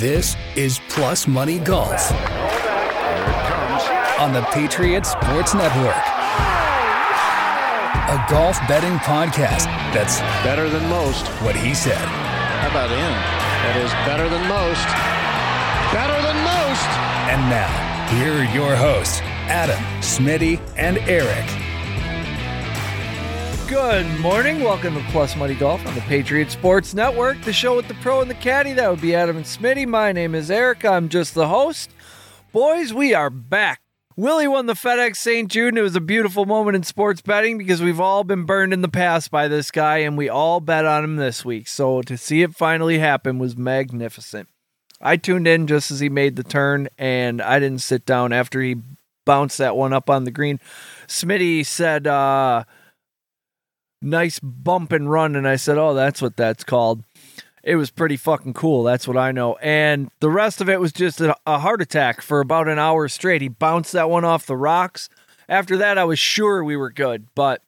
This is Plus Money Golf on the Patriot Sports Network. A golf betting podcast that's better than most. what he said. How about him? That is better than most. Better than most. And now, here are your hosts, Adam, Smitty, and Eric. Good morning. Welcome to Plus Money Golf on the Patriot Sports Network, the show with the pro and the caddy. That would be Adam and Smitty. My name is Eric. I'm just the host. Boys, we are back. Willie won the FedEx St. Jude, and it was a beautiful moment in sports betting because we've all been burned in the past by this guy, and we all bet on him this week. So to see it finally happen was magnificent. I tuned in just as he made the turn, and I didn't sit down after he bounced that one up on the green. Smitty said, uh, nice bump and run. And I said, Oh, that's what that's called. It was pretty fucking cool. That's what I know. And the rest of it was just a, heart attack for about an hour straight. He bounced that one off the rocks. After that, I was sure we were good, but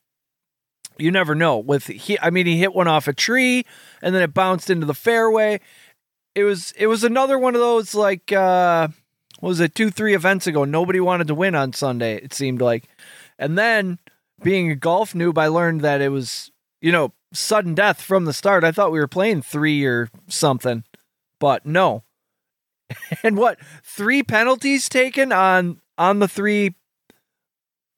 you never know. With he, I mean, he hit one off a tree, and then it bounced into the fairway. It was it was another one of those like uh, what was it two three events ago? Nobody wanted to win on Sunday. It seemed like, and then being a golf noob, I learned that it was, you know, sudden death from the start. I thought we were playing three or something, but no. And what three penalties taken on on the three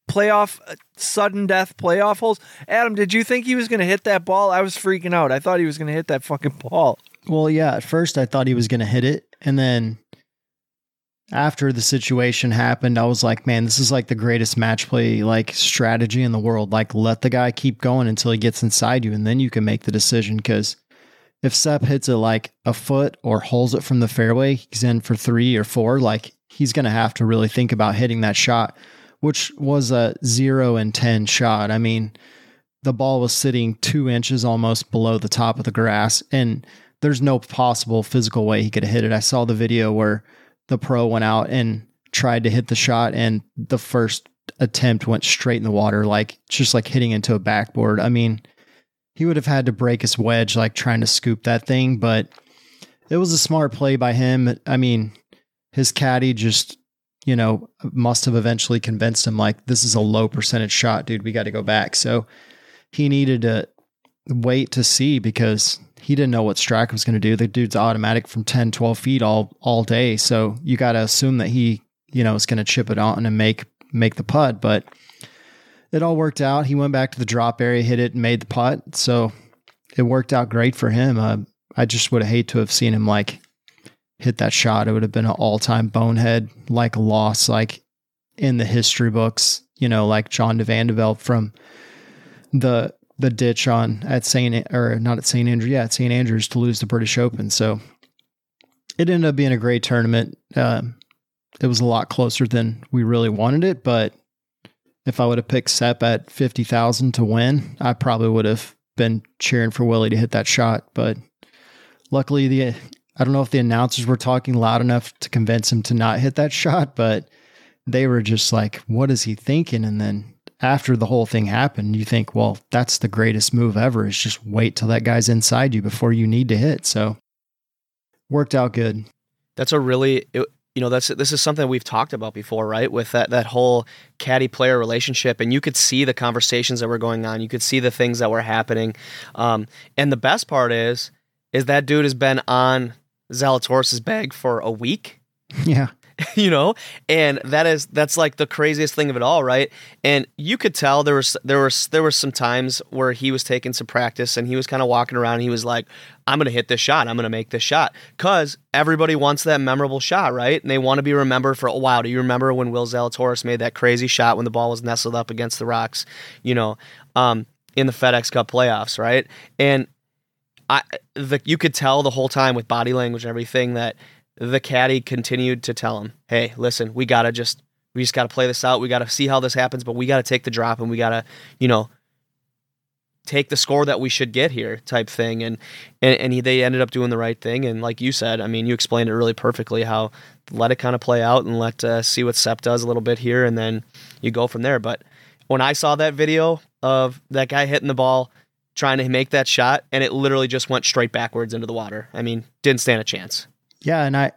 playoff uh, sudden death playoff holes? Adam, did you think he was going to hit that ball? I was freaking out. I thought he was going to hit that fucking ball. Well, yeah, at first I thought he was going to hit it. And then after the situation happened, I was like, man, this is like the greatest match play like strategy in the world. Like, let the guy keep going until he gets inside you, and then you can make the decision. Because if Sepp hits it like a foot or holds it from the fairway, he's in for three or four. Like, he's going to have to really think about hitting that shot, which was a zero and 10 shot. I mean, the ball was sitting two inches almost below the top of the grass, and there's no possible physical way he could have hit it. I saw the video where the pro went out and tried to hit the shot, and the first attempt went straight in the water, like just like hitting into a backboard. I mean, he would have had to break his wedge, like trying to scoop that thing, but it was a smart play by him. I mean, his caddy just, you know, must have eventually convinced him, like, this is a low percentage shot, dude. We got to go back. So he needed to wait to see because he didn't know what Straka was going to do. The dude's automatic from 10, 12 feet all all day. So you got to assume that he, you know, is going to chip it on and make make the putt. But it all worked out. He went back to the drop area, hit it, and made the putt. So it worked out great for him. Uh, I just would have hate to have seen him like hit that shot. It would have been an all time bonehead like loss, like in the history books. You know, like John de Vandeveld from the the ditch on at St. or not at St. Andrews, yeah, at St. Andrews to lose the British Open. So it ended up being a great tournament. Um, it was a lot closer than we really wanted it, but if I would have picked Sepp at 50,000 to win, I probably would have been cheering for Willie to hit that shot. But luckily, the I don't know if the announcers were talking loud enough to convince him to not hit that shot, but they were just like, what is he thinking? And then after the whole thing happened, you think, well, that's the greatest move ever is just wait till that guy's inside you before you need to hit. So worked out good. That's a really it, you know that's this is something we've talked about before, right? With that that whole caddy player relationship, and you could see the conversations that were going on. You could see the things that were happening, um, and the best part is is that dude has been on Zalatoris' bag for a week. Yeah. you know? And that is that's like the craziest thing of it all right? And you could tell there was there was there were some times where he was taking some practice and he was kind of walking around he was like i'm gonna hit this shot. I'm gonna make this shot. Because everybody wants that memorable shot right? And they want to be remembered for a while. Do you remember when will zalatoris made that crazy shot when the ball was nestled up against the rocks you know um in the fedex cup playoffs right? And I, the, you could tell the whole time with body language and everything that the caddy continued to tell him, "Hey, listen, we gotta just we just gotta play this out. We gotta see how this happens, but we gotta take the drop and we gotta, you know, take the score that we should get here, type thing." And and, and he, they ended up doing the right thing. And like you said, I mean, you explained it really perfectly how let it kind of play out and let uh, see what Sepp does a little bit here, and then you go from there. But when I saw that video of that guy hitting the ball trying to make that shot and it literally just went straight backwards into the water. I mean, didn't stand a chance. Yeah, and I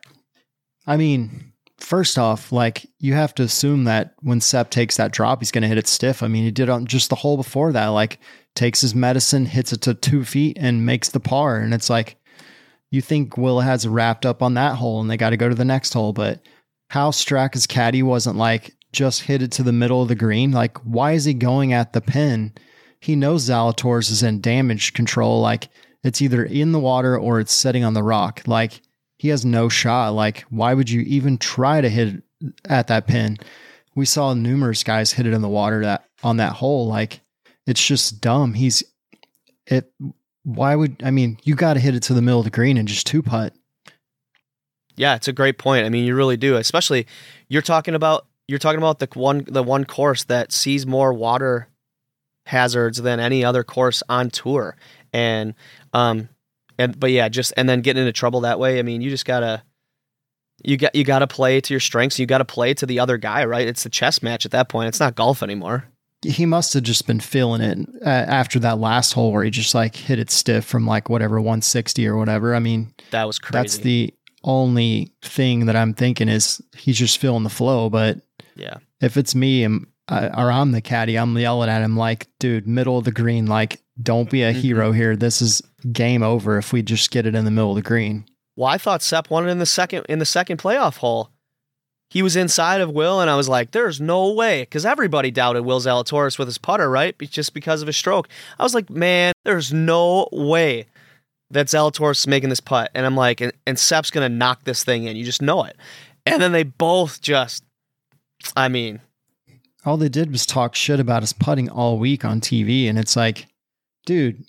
I mean, first off, like you have to assume that when Sepp takes that drop, he's gonna hit it stiff. I mean, he did on just the hole before that, like takes his medicine, hits it to two feet, and makes the par. And it's like you think Will has wrapped up on that hole and they got to go to the next hole, but how Straka's caddy wasn't like just hit it to the middle of the green. Like, why is he going at the pin? He knows Zalatoris is in damage control. Like, it's either in the water or it's sitting on the rock. Like, he has no shot. Like, why would you even try to hit at that pin? We saw numerous guys hit it in the water that on that hole. Like, it's just dumb. He's it. Why would I mean? You got to hit it to the middle of the green and just two putt. Yeah, it's a great point. I mean, you really do. Especially you're talking about you're talking about the one the one course that sees more water hazards than any other course on tour. And um and but yeah, just and then getting into trouble that way. I mean, you just gotta you got you got to play to your strengths. You got to play to the other guy, right? It's a chess match at that point. It's not golf anymore. He must have just been feeling it uh, after that last hole where he just like hit it stiff from like whatever 160 or whatever. I mean, that was crazy. That's the only thing that I'm thinking is he's just feeling the flow. But yeah, if it's me and uh, or I'm the caddy, I'm yelling at him like, dude, middle of the green, like, don't be a mm-hmm. hero here. This is game over if we just get it in the middle of the green. Well, I thought Sepp won it in the second in the second playoff hole. He was inside of Will, and I was like, "There's no way," because everybody doubted Will Zalatoris with his putter, right? Just because of his stroke. I was like, "Man, there's no way that Zalatoris is making this putt," and I'm like, "And, and Sepp's gonna knock this thing in. You just know it." And then they both just, I mean, all they did was talk shit about his putting all week on TV, and it's like, dude,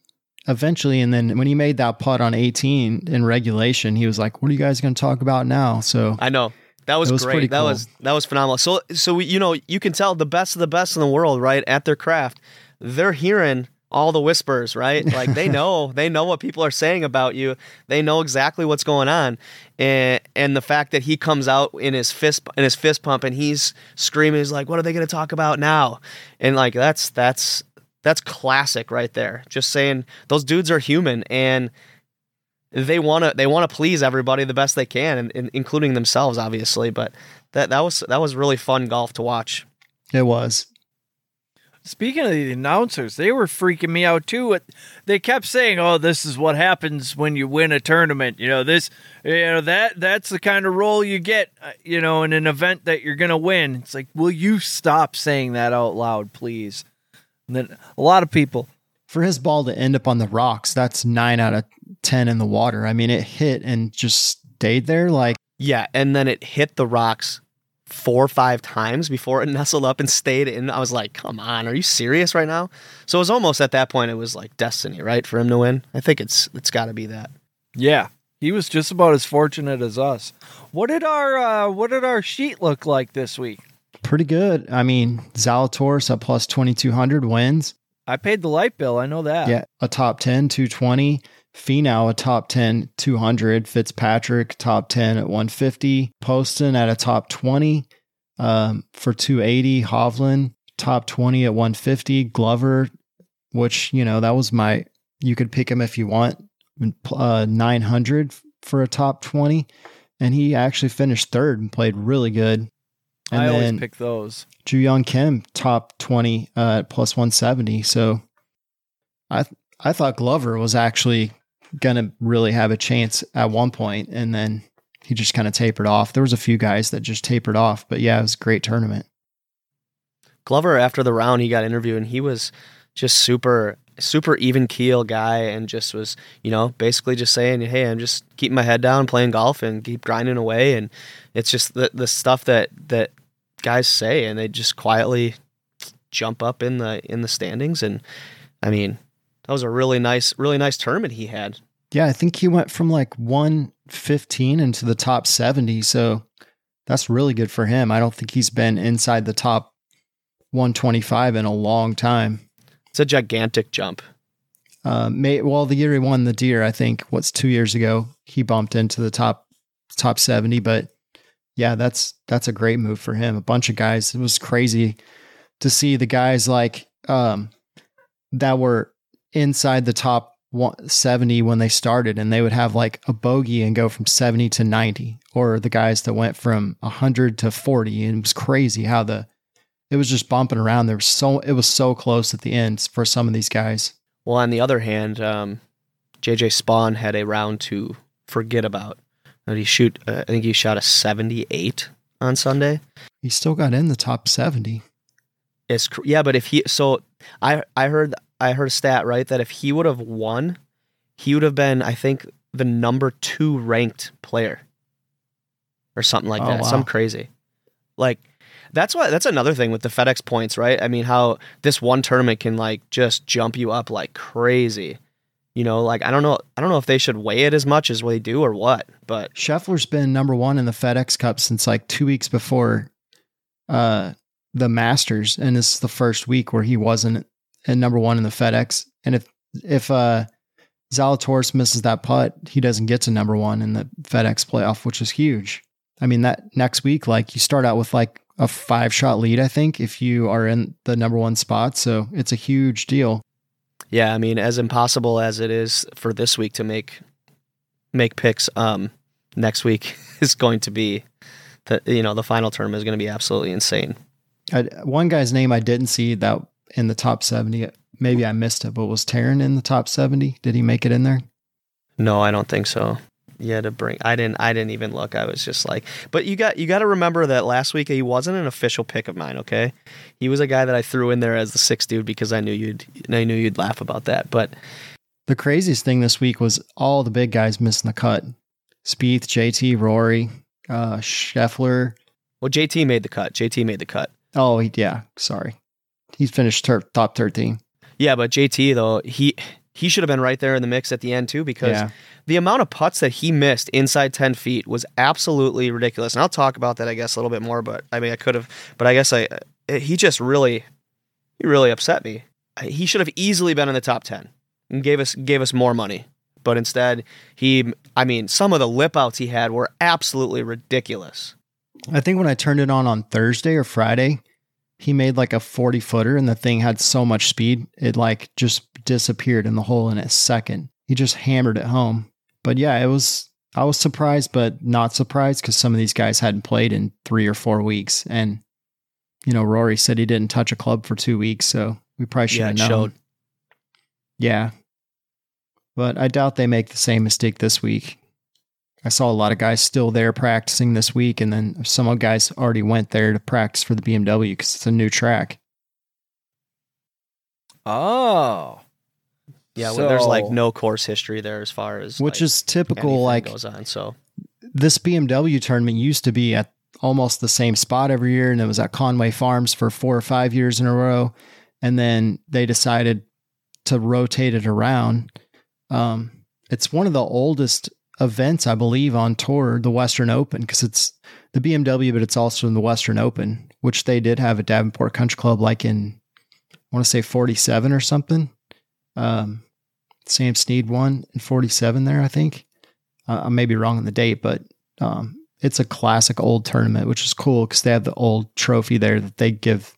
eventually, and then when he made that putt on 18 in regulation, he was like, "What are you guys going to talk about now?" So I know that was, was great. That cool. was that was phenomenal. So so we, you know you can tell the best of the best in the world, right? At their craft, they're hearing all the whispers, right? Like they know they know what people are saying about you. They know exactly what's going on, and and the fact that he comes out in his fist in his fist pump and he's screaming, he's like, "What are they going to talk about now?" And like that's that's that's classic right there. Just saying those dudes are human and they want to they want to please everybody the best they can, and, and, including themselves, obviously. But that that was that was really fun golf to watch. It was. Speaking of the announcers, they were freaking me out too. They kept saying, "Oh, this is what happens when you win a tournament." You know, this, you know that that's the kind of role you get. Uh, you know, in an event that you're gonna win. It's like, will you stop saying that out loud, please? And then a lot of people for his ball to end up on the rocks, that's nine out of 10 in the water. I mean, it hit and just stayed there. Like, yeah. And then it hit the rocks four or five times before it nestled up and stayed in. I was like, come on, are you serious right now? So it was almost at that point, it was like destiny, right? For him to win. I think it's, it's got to be that. Yeah. He was just about as fortunate as us. What did our, uh, what did our sheet look like this week? Pretty good. I mean, Zalatoris at plus 2200 wins. I paid the light bill. I know that. Yeah, a top 10, 220. Finau, a top 10, 200. Fitzpatrick, top 10 at 150. Poston at a top 20 um, for 280. Hovland, top 20 at 150. Glover, which, you know, that was my, you could pick him if you want, uh, 900 for a top 20. And he actually finished third and played really good. And I always pick those. Joohyung Kim top twenty uh, plus one seventy. So I I thought Glover was actually gonna really have a chance at one point, and then he just kind of tapered off. There was a few guys that just tapered off, but yeah, it was a great tournament. Glover after the round he got interviewed and he was just super super even keel guy and just was you know basically just saying hey i'm just keeping my head down playing golf and keep grinding away and it's just the, the stuff that that guys say, and they just quietly jump up in the in the standings. And I mean, that was a really nice, really nice tournament he had. Yeah, I think he went from like 115 into the top 70. So that's really good for him. I don't think he's been inside the top 125 in a long time. It's a gigantic jump. Uh, may, well, the year he won the Deere, I think, what's two years ago, he bumped into the top top 70. But yeah, that's that's a great move for him. A bunch of guys. It was crazy to see the guys like um, that were inside the top 70 when they started and they would have like a bogey and go from 70 to 90 or the guys that went from 100 to 40 and it was crazy how the it was just bumping around there was so it was so close at the end for some of these guys Well, on the other hand, um, JJ Spaun had a round to forget about. Did he shoot? Uh, I think he shot a 78 on Sunday. he still got in the top 70 It's cr- yeah, but if he so I I heard I heard a stat right that if he would have won, he would have been I think the number two ranked player or something like Oh, that. wow. Some crazy. Like that's why that's another thing with the FedEx points, right? I mean, how this one tournament can like just jump you up like crazy. You know, like I don't know I don't know if they should weigh it as much as they do or what, but Scheffler's been number one in the FedEx Cup since like two weeks before uh, the Masters, and this is the first week where he wasn't at number one in the FedEx. And if if uh, Zalatoris misses that putt, he doesn't get to number one in the FedEx playoff, which is huge. I mean, that next week, like you start out with like a five shot lead, I think, if you are in the number one spot. So it's a huge deal. Yeah, I mean, as impossible as it is for this week to make make picks, um, next week is going to be the you know the final term is going to be absolutely insane. I, one guy's name I didn't see that in the top 70. Maybe I missed it, but was Taryn in the top 70? Did he make it in there? No, I don't think so. Yeah, to bring I didn't I didn't even look. I was just like, but you got you got to remember that last week he wasn't an official pick of mine. Okay, he was a guy that I threw in there as the sixth dude because I knew you'd I knew you'd laugh about that. But The craziest thing this week was all the big guys missing the cut. Spieth, JT, Rory, uh, Scheffler. well, JT made the cut. JT made the cut. Oh, he, yeah. Sorry. He's finished ter- top 13. Yeah, but JT though he he should have been right there in the mix at the end too because Yeah. the amount of putts that he missed inside 10 feet was absolutely ridiculous. And I'll talk about that, I guess, a little bit more, but I mean, I could have, but I guess I, uh, he just really, he really upset me. He should have easily been in the top 10 and gave us, gave us more money. But instead, he, I mean, some of the lip outs he had were absolutely ridiculous. I think when I turned it on on Thursday or Friday, he made like a 40 footer and the thing had so much speed, it like just disappeared in the hole in a second. He just hammered it home. But yeah, it was, I was surprised, but not surprised because some of these guys hadn't played in three or four weeks. And, you know, Rory said he didn't touch a club for two weeks. So we probably should Yeah, have known. showed. Yeah. But I doubt they make the same mistake this week. I saw a lot of guys still there practicing this week, and then some of the guys already went there to practice for the BMW because it's a new track. Oh. Yeah, well, there's like no course history there as far as Which like, is typical. Like goes on. So this BMW tournament used to be at almost the same spot every year, and it was at Conway Farms for four or five years in a row. And then they decided to rotate it around. Um, it's one of the oldest events, I believe, on tour, the Western Open, because it's the BMW, but it's also in the Western Open, which they did have at Davenport Country Club, like in, I want to say 47 or something. Um, Sam Snead won in 47 there, I think. Uh, I may be wrong on the date, but um, it's a classic old tournament, which is cool because they have the old trophy there that they give,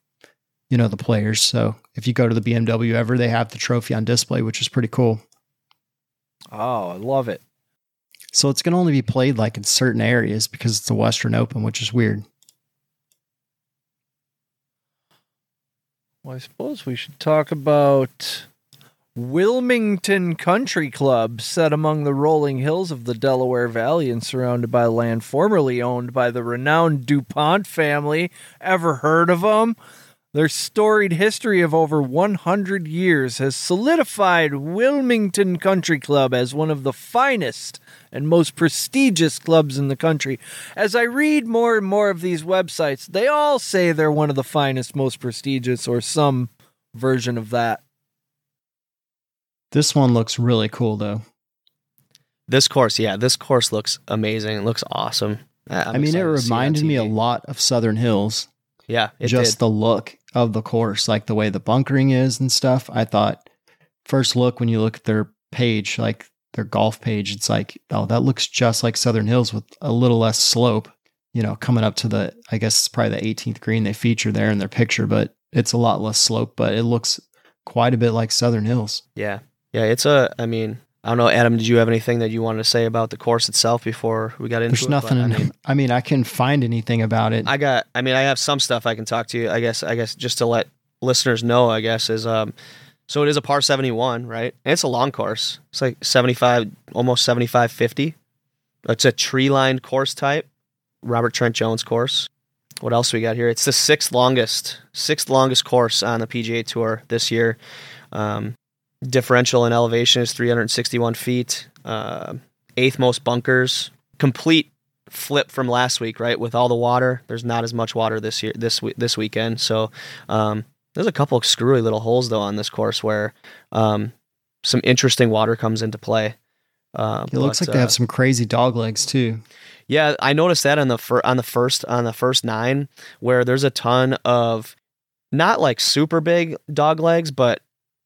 you know, the players. So if you go to the BMW ever, they have the trophy on display, which is pretty cool. Oh, I love it. So it's going to only be played like in certain areas because it's the Western Open, which is weird. Well, I suppose we should talk about Wilmington Country Club, set among the rolling hills of the Delaware Valley and surrounded by land formerly owned by the renowned DuPont family. Ever heard of them? Their storied history of over 100 years has solidified Wilmington Country Club as one of the finest and most prestigious clubs in the country. As I read more and more of these websites, they all say they're one of the finest, most prestigious, or some version of that. This one looks really cool, though. this course, yeah, this course looks amazing. It looks awesome. I'm i mean, it excited to see on reminded me a lot of Southern Hills, Yeah, it just did. the look of the course, like the way the bunkering is and stuff. I thought, first look, when you look at their page, like their golf page, it's like, oh, that looks just like Southern Hills with a little less slope, you know, coming up to the, I guess it's probably the 18th green they feature there in their picture, but it's a lot less slope, but it looks quite a bit like Southern Hills. Yeah. Yeah, it's a. I mean, I don't know, Adam. Did you have anything that you wanted to say about the course itself before we got into There's it? nothing. But, I mean, I mean, I can find anything about it. I got. I mean, I have some stuff I can talk to you. I guess. I guess just to let listeners know. I guess is um. So it is a par seventy one, right? And it's a long course. It's like seventy five, almost 75, 50. It's a tree lined course type. Robert Trent Jones course. What else we got here? It's the sixth longest, sixth longest course on the PGA Tour this year. Um, differential in elevation is 361 feet. Uh, eighth most bunkers. Complete flip from last week, right? With all the water, there's not as much water this year this this weekend. So um, there's a couple of screwy little holes though on this course where um, some interesting water comes into play. Uh, it looks but, like they uh, have some crazy dog legs too. yeah, I noticed that on the fir- on the first on the first nine where there's a ton of not like super big dog legs, but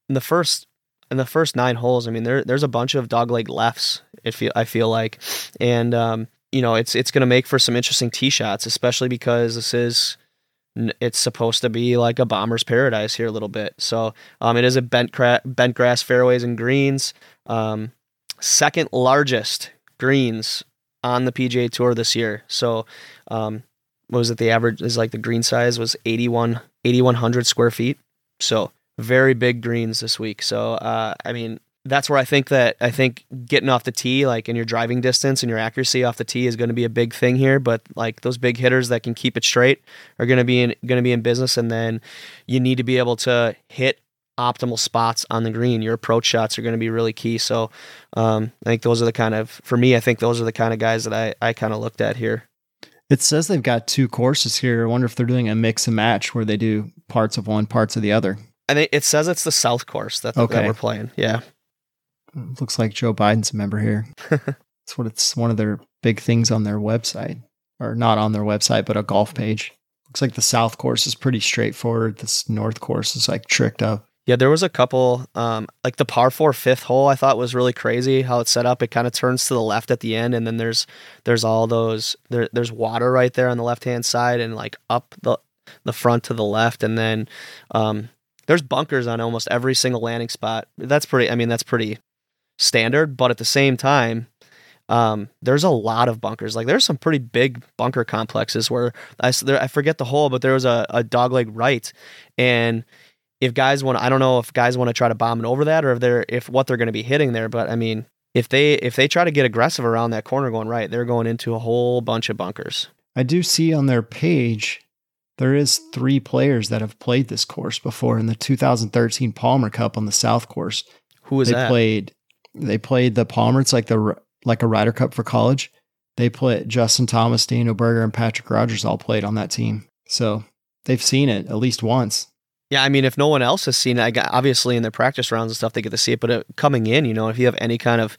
in the first in the first nine holes, I mean there there's a bunch of dog leg lefts. It feel I feel like, and um, you know it's it's going to make for some interesting tee shots, especially because this is it's supposed to be like a bomber's paradise here a little bit. So um, it is a bent cra- bent grass fairways and greens. Um, second largest greens on the PGA Tour this year. So, um, what was it? The average is like the green size was 81, 8,100 square feet. So, very big greens this week. So, uh, I mean, that's where I think that I think getting off the tee, like in your driving distance and your accuracy off the tee, is going to be a big thing here. But like those big hitters that can keep it straight are going to be in going to be in business, and then you need to be able to hit optimal spots on the green. Your approach shots are going to be really key. So um, I think those are the kind of for me. I think those are the kind of guys that I I kind of looked at here. It says they've got two courses here. I wonder if they're doing a mix and match where they do parts of one, parts of the other. I think it says it's the South course that, that we're playing. Yeah, looks like Joe Biden's a member here. That's what it's one of their big things on their website, or not on their website, but a golf page. Looks like the South course is pretty straightforward. This North course is like tricked up. yeah. There was a couple um, like the par four fifth hole. I thought was really crazy how it's set up. It kind of turns to the left at the end, and then there's there's all those there there's water right there on the left hand side, and like up the the front to the left, and then um, there's bunkers on almost every single landing spot. That's pretty. I mean, that's pretty standard, but at the same time, um, there's a lot of bunkers. Like there's some pretty big bunker complexes where I, there, I forget the hole, but there was a, a dog leg right, and if guys want, I don't know if guys want to try to bomb it over that or if they're if what they're going to be hitting there. But I mean, if they if they try to get aggressive around that corner going right, they're going into a whole bunch of bunkers. I do see on their page there is three players that have played this course before in the 2013 Palmer Cup on the South course. Who is they that? played they played the Palmer. It's like the like a Ryder Cup for college. They played Justin Thomas, Daniel Berger, and Patrick Rodgers all played on that team. So they've seen it at least once. Yeah, I mean, if no one else has seen it, I got, obviously in their practice rounds and stuff, they get to see it. But uh, coming in, you know, if you have any kind of,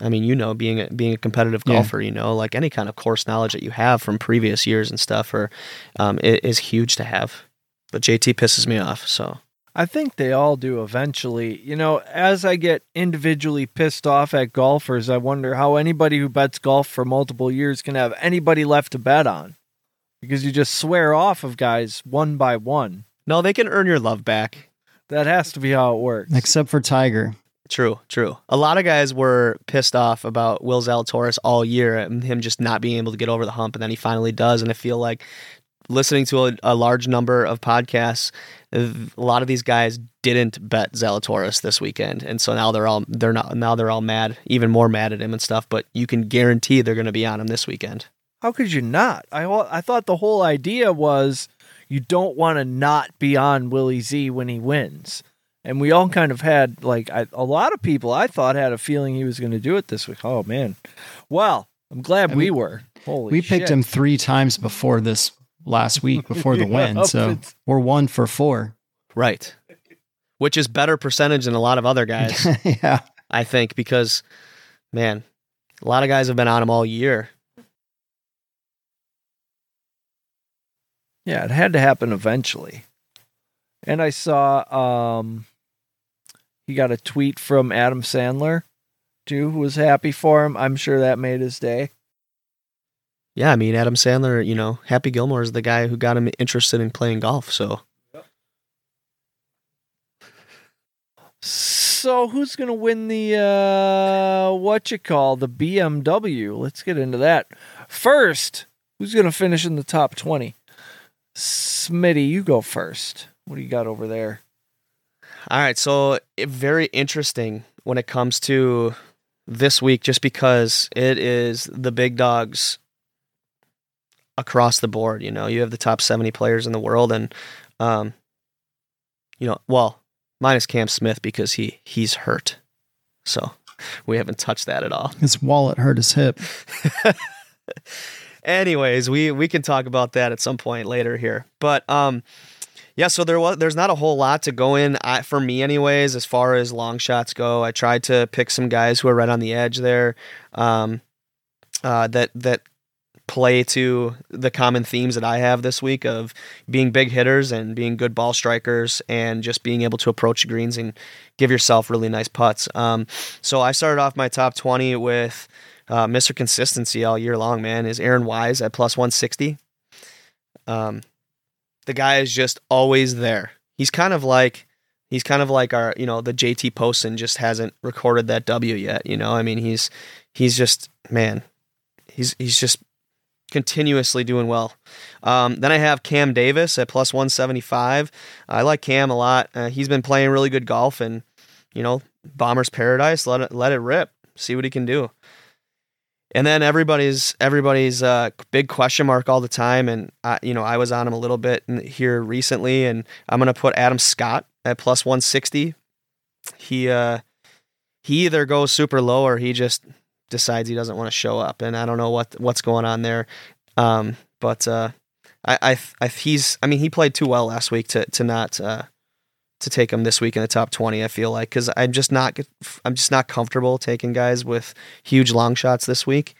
I mean, you know, being a, being a competitive Yeah. golfer, you know, like any kind of course knowledge that you have from previous years and stuff, or um, it is huge to have. But JT pisses me off, so I think they all do eventually. You know, as I get individually pissed off at golfers, I wonder how anybody who bets golf for multiple years can have anybody left to bet on. Because you just swear off of guys one by one. no, they can earn your love back. That has to be how it works. Except for Tiger. True, true. A lot of guys were pissed off about Will Zalatoris all year and him just not being able to get over the hump, and then he finally does. And I feel like listening to a, a large number of podcasts, uh, a lot of these guys didn't bet Zalatoris this weekend, and so now they're all they're not now they're all mad, even more mad at him and stuff. But you can guarantee they're going to be on him this weekend. How could you not? I I thought the whole idea was you don't want to not be on Willie Z when he wins. And we all kind of had like I, a lot of people I thought had a feeling he was going to do it this week. Oh man. Well, I'm glad I we mean, were. Holy we picked shit. him three times before this last week before the win. So we're one for four. Right. Which is better percentage than a lot of other guys, yeah. I think, because man, a lot of guys have been on him all year. Yeah, it had to happen eventually. And I saw um he got a tweet from Adam Sandler too, who was happy for him. I'm sure that made his day. Yeah, I mean Adam Sandler, you know, Happy Gilmore is the guy who got him interested in playing golf. So So who's gonna win the uh what you call the BMW? Let's get into that. First, who's gonna finish in the top twenty? Smitty, you go first. What do you got over there? All right, so it, very interesting when it comes to this week, just because it is the big dogs across the board. You know, you have the top seventy players in the world, and um, you know, well, minus Cam Smith because he he's hurt, so we haven't touched that at all. His wallet hurt his hip. Anyways, we we can talk about that at some point later here. But um yeah, so there was there's not a whole lot to go in I, for me anyways as far as long shots go. I tried to pick some guys who are right on the edge there. Um uh that that play to the common themes that I have this week of being big hitters and being good ball strikers and just being able to approach greens and give yourself really nice putts. Um, so I started off my top 20 with uh, Mr. Consistency all year long, man, is Aaron Wise at plus 160. Um, the guy is just always there. He's kind of like he's kind of like our, you know, the JT Poston just hasn't recorded that W yet. You know, I mean, he's he's just man, he's he's just continuously doing well. Um, then I have Cam Davis at plus 175. I like Cam a lot. Uh, he's been playing really good golf, and you know, Bomber's Paradise. Let it let it rip. See what he can do. And then everybody's everybody's uh, big question mark all the time, and I, you know I was on him a little bit here recently, and I'm gonna put Adam Scott at plus 160. He uh, he either goes super low or he just decides he doesn't want to show up, and I don't know what what's going on there. Um, but uh, I, I, I, he's I mean he played too well last week to to not uh, to take him this week in the top 20 I feel like cuz I'm just not I'm just not comfortable taking guys with huge long shots this week.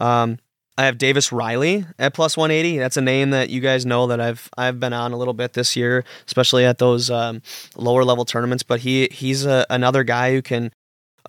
Um, I have Davis Riley at plus 180. That's a name that you guys know that I've I've been on a little bit this year, especially at those um, lower level tournaments. But he he's a, another guy who can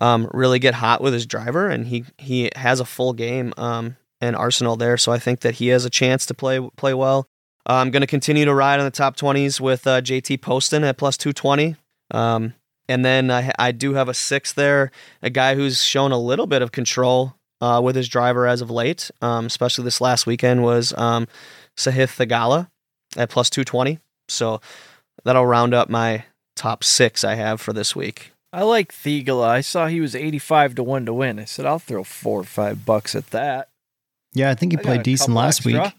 um, really get hot with his driver, and he he has a full game um, and arsenal there. So I think that he has a chance to play play well. Uh, I'm going to continue to ride on the top 20s with uh, JT Poston at plus 220. Um, and then I, I, do have a six there, a guy who's shown a little bit of control uh, with his driver as of late, um, especially this last weekend, was um, Sahith Theegala at plus 220. So that'll round up my top six I have for this week. I like Theegala. I saw he was 85 to 1 to win. I said, I'll throw four or five bucks at that. Yeah, I think he I played decent last extra. week.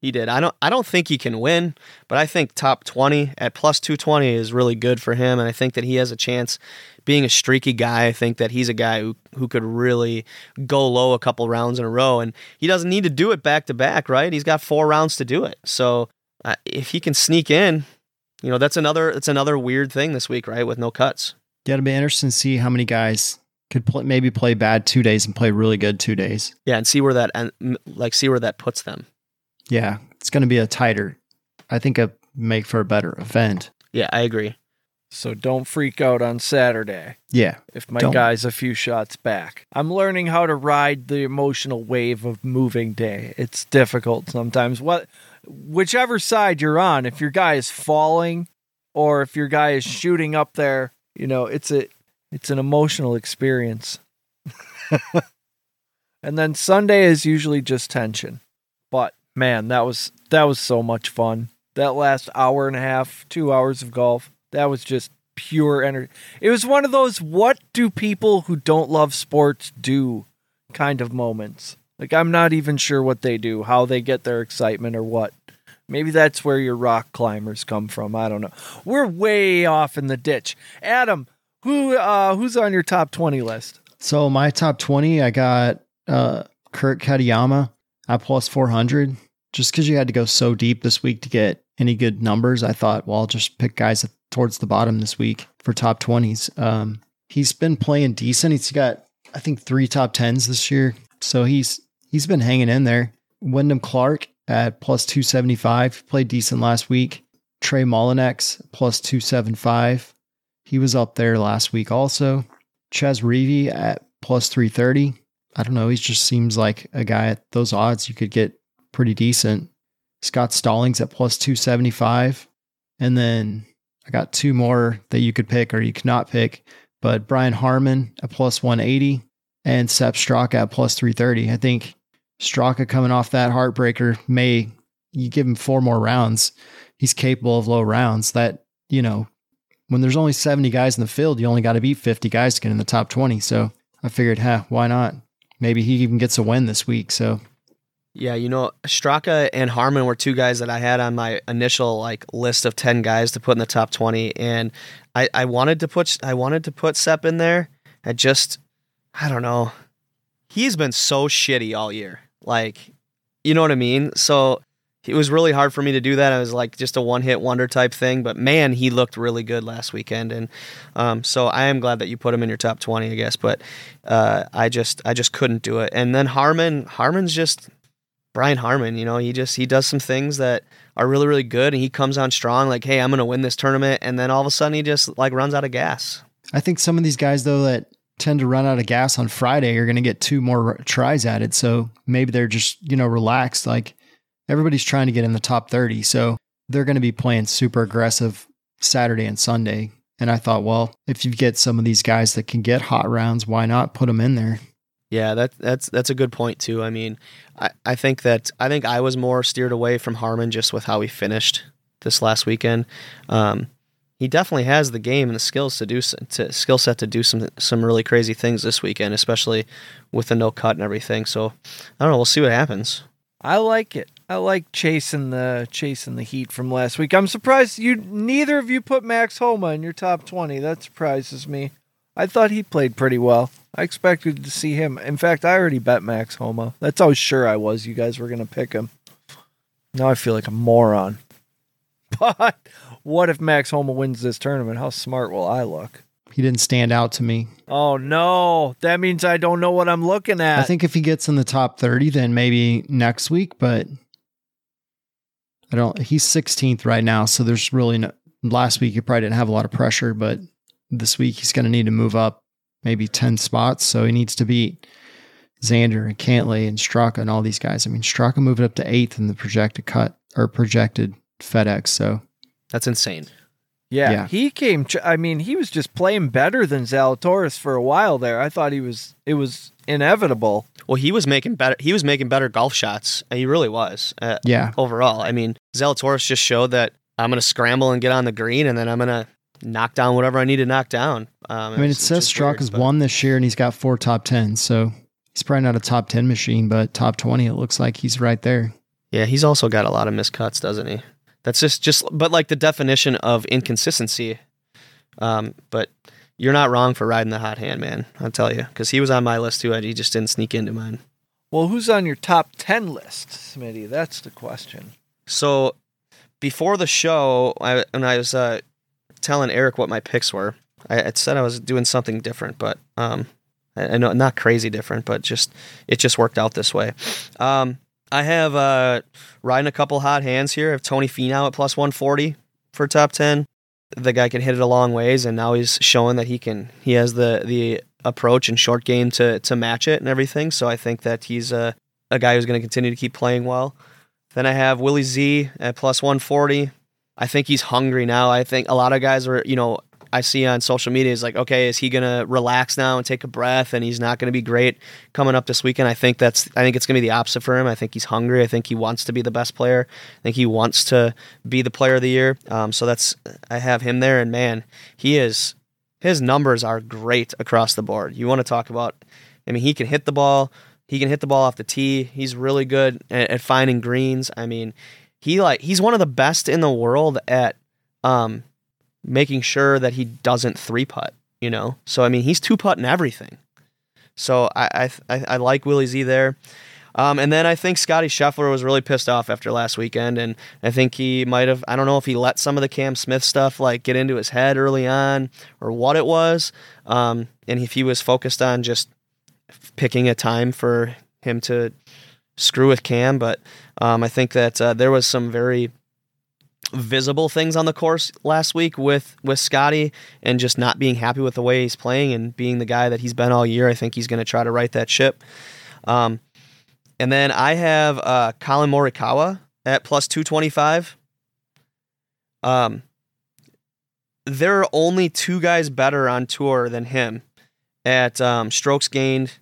He did. I don't. I don't think he can win, but I think top twenty at plus two twenty is really good for him, and I think that he has a chance. Being a streaky guy, I think that he's a guy who who could really go low a couple rounds in a row, and he doesn't need to do it back to back, right? He's got four rounds to do it. So uh, if he can sneak in, you know, that's another that's another weird thing this week, right? With no cuts. Yeah, it'll be interesting to see how many guys could play, maybe play bad two days and play really good two days. Yeah, and see where that and like see where that puts them. Yeah, it's going to be a tighter, I think, a make for a better event. Yeah, I agree. So don't freak out on Saturday Yeah, if my Don't. guy's a few shots back. I'm learning how to ride the emotional wave of moving day. It's difficult sometimes. What whichever side you're on, if your guy is falling or if your guy is shooting up there, you know, it's a it's an emotional experience. and then Sunday is usually just tension. Man, that was that was so much fun. That last hour and a half, 2 hours of golf, that was just pure energy. It was one of those what do people who don't love sports do kind of moments. Like I'm not even sure what they do, how they get their excitement or what. Maybe that's where your rock climbers come from. I don't know. We're way off in the ditch. Adam, who uh who's on your top 20 list? So my top 20, I got uh, Kurt Kitayama at plus 400. Just because you had to go so deep this week to get any good numbers, I thought, well, I'll just pick guys towards the bottom this week for top 20s. Um, he's been playing decent. He's got, I think, three top 10s this year. So he's he's been hanging in there. Wyndham Clark at plus 275, played decent last week. Trey Mullinax plus 275. He was up there last week also. Chez Reavie at plus 330. I don't know. He just seems like a guy at those odds you could get pretty decent. Scott Stallings at plus 275. And then I got two more that you could pick or you cannot pick. but Brian Harman at plus 180 and Sepp Straka at plus 330. I think Straka coming off that heartbreaker may you give him four more rounds. He's capable of low rounds. That, you know, when there's only 70 guys in the field, you only got to beat 50 guys to get in the top 20. So I figured, huh, why not? Maybe he even gets a win this week. So yeah, you know, Straka and Harman were two guys that I had on my initial like list of ten guys to put in the top twenty, and I, I wanted to put I wanted to put Sepp in there. I just I don't know. He's been so shitty all year. Like, you know what I mean? So it was really hard for me to do that. I was like just a one hit wonder type thing. But man, he looked really good last weekend, and um, so I am glad that you put him in your top twenty, I guess. But uh, I just I just couldn't do it. And then Harman Harman's just Brian Harman, you know, he just he does some things that are really really good, and he comes on strong, like, hey, I'm going to win this tournament, and then all of a sudden he just like runs out of gas. I think some of these guys though that tend to run out of gas on Friday are going to get two more tries at it, so maybe they're just you know relaxed. Like everybody's trying to get in the top thirty, so they're going to be playing super aggressive Saturday and Sunday. And I thought, well, if you get some of these guys that can get hot rounds, why not put them in there? Yeah, that that's that's a good point too. I mean, I, I think that I think I was more steered away from Harman just with how he finished this last weekend. Um, he definitely has the game and the skills to do to skill set to do some some really crazy things this weekend, especially with the no cut and everything. So I don't know. We'll see what happens. I like it. I like chasing the chasing the heat from last week. I'm surprised you neither of you put Max Homa in your top twenty. That surprises me. I thought he played pretty well. I expected to see him. In fact, I already bet Max Homa. That's how sure I was you guys were going to pick him. Now I feel like a moron. But what if Max Homa wins this tournament? How smart will I look? He didn't stand out to me. Oh no, that means I don't know what I'm looking at. I think if he gets in the top 30 then maybe next week, but I don't he's 16th right now, so there's really no last week he probably didn't have a lot of pressure, but this week he's going to need to move up maybe 10 spots. So he needs to beat Xander and Cantlay and Straka and all these guys. I mean, Straka moved up to eighth in the projected cut or projected FedEx. So that's insane. Yeah, yeah, he came. I mean, he was just playing better than Zalatoris for a while there. I thought he was. It was inevitable. Well, he was making better. He was making better golf shots. He really was. Uh, yeah. Overall, I mean, Zalatoris just showed that I'm going to scramble and get on the green, and then I'm going to knock down whatever I need to knock down. Um, I mean, it says Straka's won this year and he's got four top tens, so he's probably not a top ten machine, but top twenty, it looks like he's right there. Yeah, he's also got a lot of miscuts, doesn't he? That's just just, but like the definition of inconsistency. Um, but you're not wrong for riding the hot hand, man. I'll tell you, because he was on my list too. and He just didn't sneak into mine. Well, who's on your top ten list, Smitty? That's the question. So before the show, I, when I was uh, telling Eric what my picks were. I, I said I was doing something different, but um, I, I, know not crazy different, but just it just worked out this way. Um, I have uh, riding a couple hot hands here. I have Tony Finau at plus 140 for top 10. The guy can hit it a long ways, and now he's showing that he can. He has the the approach and short game to to match it and everything. So I think that he's a a guy who's going to continue to keep playing well. Then I have Willie Z at plus 140. I think he's hungry now. I think a lot of guys are, you know, I see on social media is like, okay, is he gonna relax now and take a breath, and he's not gonna be great coming up this weekend? I think that's, I think it's gonna be the opposite for him. I think he's hungry. I think he wants to be the best player. I think he wants to be the player of the year. Um, so that's, I have him there, and man, he is, his numbers are great across the board. You want to talk about, I mean, he can hit the ball. He can hit the ball off the tee. He's really good at, at finding greens. I mean, he like he's one of the best in the world at um making sure that he doesn't three putt. You know, so I mean he's two putting everything. So I I I like Willie Z there. Um, and then I think Scotty Scheffler was really pissed off after last weekend, and I think he might have. I don't know if he let some of the Cam Smith stuff like get into his head early on, or what it was. Um, and if he was focused on just picking a time for him to screw with Cam, but um, I think that uh, there was some very visible things on the course last week with with Scotty and just not being happy with the way he's playing and being the guy that he's been all year. I think he's going to try to right that ship. Um, and then I have uh, Collin Morikawa at plus two twenty five. Um, there are only two guys better on tour than him at um, strokes gained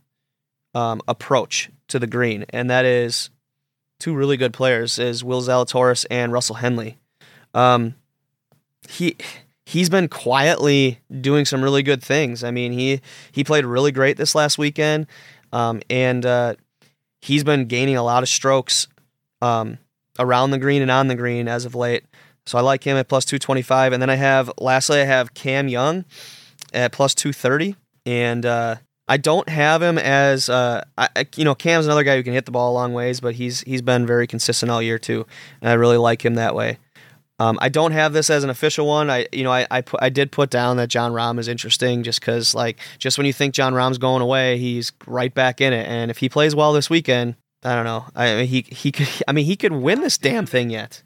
um, approach to the green, and that is two really good players is Will Zalatoris and Russell Henley. Um, he he's been quietly doing some really good things. I mean, he he played really great this last weekend, um, and uh, he's been gaining a lot of strokes um, around the green and on the green as of late. So I like him at plus two twenty five, and then I have lastly I have Cam Young at plus two thirty, and uh, I don't have him as uh, I, you know Cam's another guy who can hit the ball a long ways, but he's he's been very consistent all year too, and I really like him that way. Um, I don't have this as an official one. I, you know, I, I, put, I did put down that Jon Rahm is interesting just because, like, just when you think Jon Rahm's going away, he's right back in it. And if he plays well this weekend, I don't know. I mean, he he could. I mean, he could win this damn thing yet.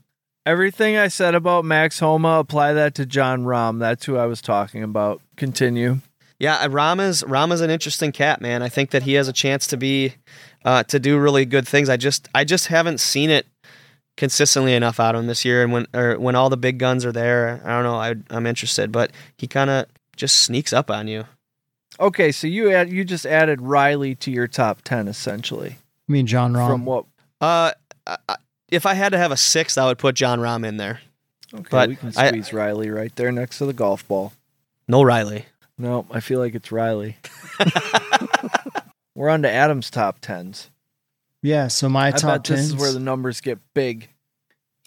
Everything I said about Max Homa, apply that to Jon Rahm. That's who I was talking about. Continue. Yeah, Rama's Rahm is Rahm is an interesting cat, man. I think that he has a chance to be uh, to do really good things. I just I just haven't seen it consistently enough out of him this year. And when or when all the big guns are there, I don't know. I, I'm interested, but he kind of just sneaks up on you. Okay, so you add you just added Riley to your top ten essentially. I mean, Jon Rahm. From what? Uh, I, if I had to have a sixth, I would put Jon Rahm in there. Okay, But we can I- squeeze Riley right there next to the golf ball. No Riley. No, I feel like it's Riley. We're on to Adam's top tens. Yeah, so my I top bet this is where the numbers get big.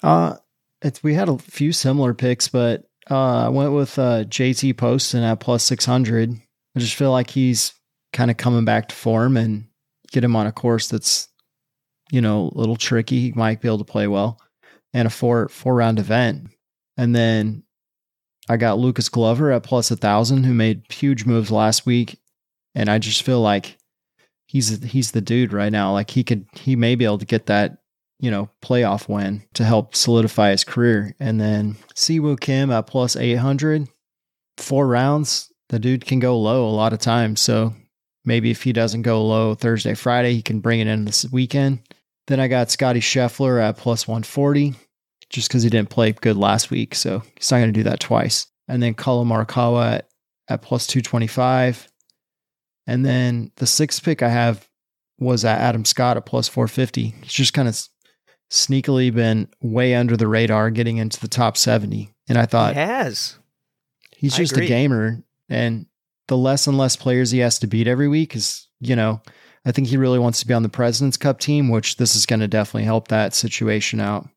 Uh, it's we had a few similar picks, but uh, I went with uh, JT Poston at plus six hundred. I just feel like he's kind of coming back to form, and get him on a course that's you know a little tricky. He might be able to play well, and a four four round event. And then I got Lucas Glover at plus a thousand, who made huge moves last week, and I just feel like he's he's the dude right now. Like he could he may be able to get that you know, playoff win to help solidify his career. And then Si Woo Kim at plus 800, four rounds. The dude can go low a lot of times. So maybe if he doesn't go low Thursday, Friday, he can bring it in this weekend. Then I got Scotty Scheffler at plus 140 just because he didn't play good last week. So he's not going to do that twice. And then Collin Morikawa at, at plus 225. And then the sixth pick I have was at Adam Scott at plus 450. He's just kind of sneakily been way under the radar getting into the top 70. And I thought he has. he's just a gamer. And the less and less players he has to beat every week is, you know, I think he really wants to be on the President's Cup team, which this is going to definitely help that situation out.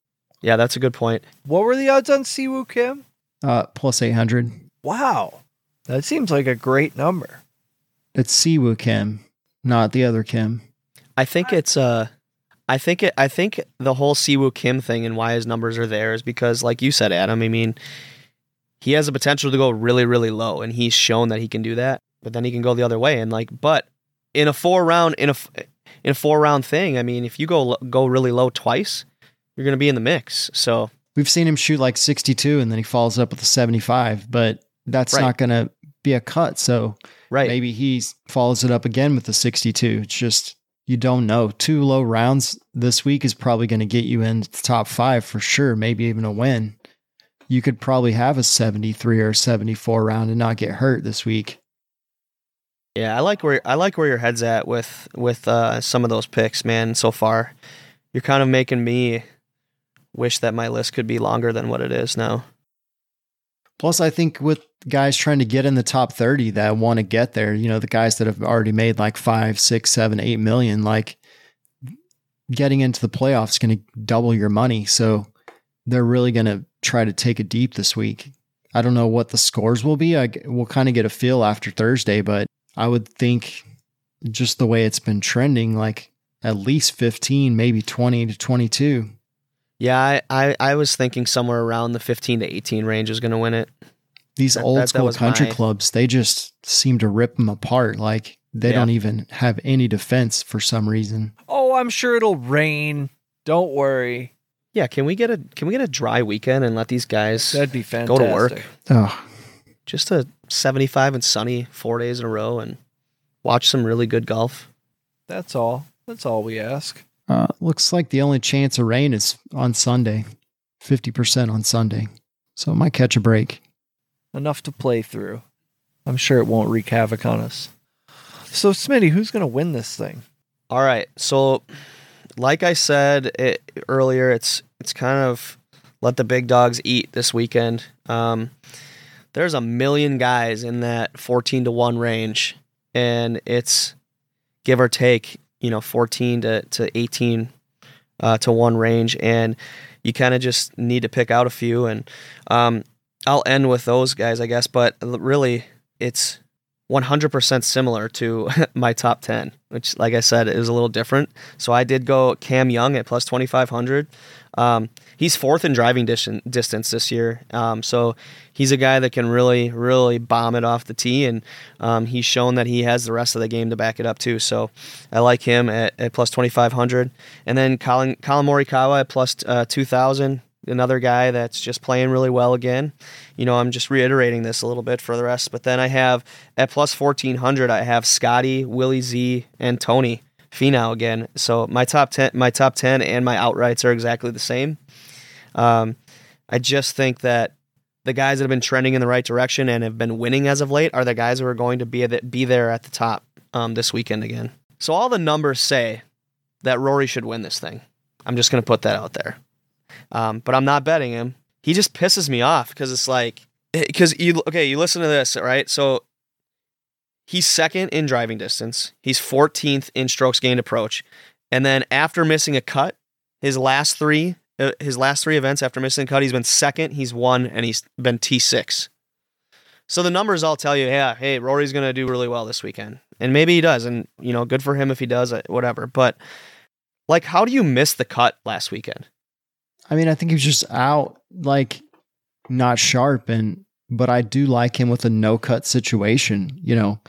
Yeah, that's a good point. What were the odds on Si Woo Kim? Uh, plus 800. Wow. That seems like a great number. It's Si Woo Kim, not the other Kim. I think it's uh I think it I think the whole Siwoo Kim thing and why his numbers are there is because like you said Adam, I mean he has the potential to go really really low and he's shown that he can do that, but then he can go the other way and like but in a four round in a in a four round thing, I mean if you go go really low twice, you're going to be in the mix. So We've seen him shoot like 62 and then he follows up with a 75, but that's Right. not going to be a cut. So right. maybe he follows it up again with the 62. It's just, you don't know. Two low rounds this week is probably going to get you into the top five for sure, maybe even a win. You could probably have a 73 or 74 round and not get hurt this week. Yeah, I like where I like where your head's at with with uh, some of those picks, man. So far, you're kind of making me wish that my list could be longer than what it is now. Plus, I think with guys trying to get in the top 30 that want to get there, you know, the guys that have already made like five, six, seven, eight million, like getting into the playoffs is going to double your money. So they're really going to try to take it deep this week. I don't know what the scores will be. I we'll kind of get a feel after Thursday, but I would think just the way it's been trending, like at least 15, maybe 20 to 22. Yeah, I, I, I was thinking somewhere around the 15 to 18 range is going to win it. these That- old that- that school was country my- clubs they just seem to rip them apart like they Yeah. don't even have any defense for some reason Oh, I'm sure it'll rain. Don't worry. Yeah, can we get a can we get a dry weekend and let these guys That'd be go to work? oh Just a 75 and sunny four days in a row and watch some really good golf. That's all. That's all we ask. Uh, looks like the only chance of rain is on sunday 50% on sunday so it might catch a break enough to play through. I'm sure it won't wreak havoc on us. So, Smitty, who's going to win this thing? All right. So, like I said it, earlier, it's it's kind of let the big dogs eat this weekend. Um, there's a million guys in that 14 to 1 range, and it's give or take, you know, 14 to, to 18 uh, to 1 range. And you kind of just need to pick out a few. And um, I'll end with those guys, I guess. But really, it's 100% similar to my top 10, which, like I said, is a little different. So I did go Cam Young at plus 2,500. Um, he's fourth in driving distance this year. Um, so he's a guy that can really, really bomb it off the tee, and um, he's shown that he has the rest of the game to back it up too. So I like him at, at plus 2,500. And then Colin, Collin Morikawa at plus, uh, 2,000 another guy that's just playing really well again. You know, I'm just reiterating this a little bit for the rest. But then I have at plus 1400, I have Scotty, Willie Z, and Tony Finau again. So my top 10, my top 10 and my outrights are exactly the same. Um, I just think that the guys that have been trending in the right direction and have been winning as of late are the guys who are going to be be there at the top um, this weekend again. So all the numbers say that Rory should win this thing. I'm just going to put that out there. Um, but I'm not betting him. He just pisses me off because it's like, because eh, you, okay, you listen to this, right? So he's second in driving distance, he's 14th in strokes gained approach. And then after missing a cut, his last three, his last three events after missing cut, he's been second, he's won, and he's been T6. So the numbers all tell you, yeah, hey, Rory's going to do really well this weekend. And maybe he does. And, you know, good for him if he does, uh, whatever. But, like, how do you miss the cut last weekend? I mean, I think he was just out, like not sharp, and but I do like him with a no cut situation. You know,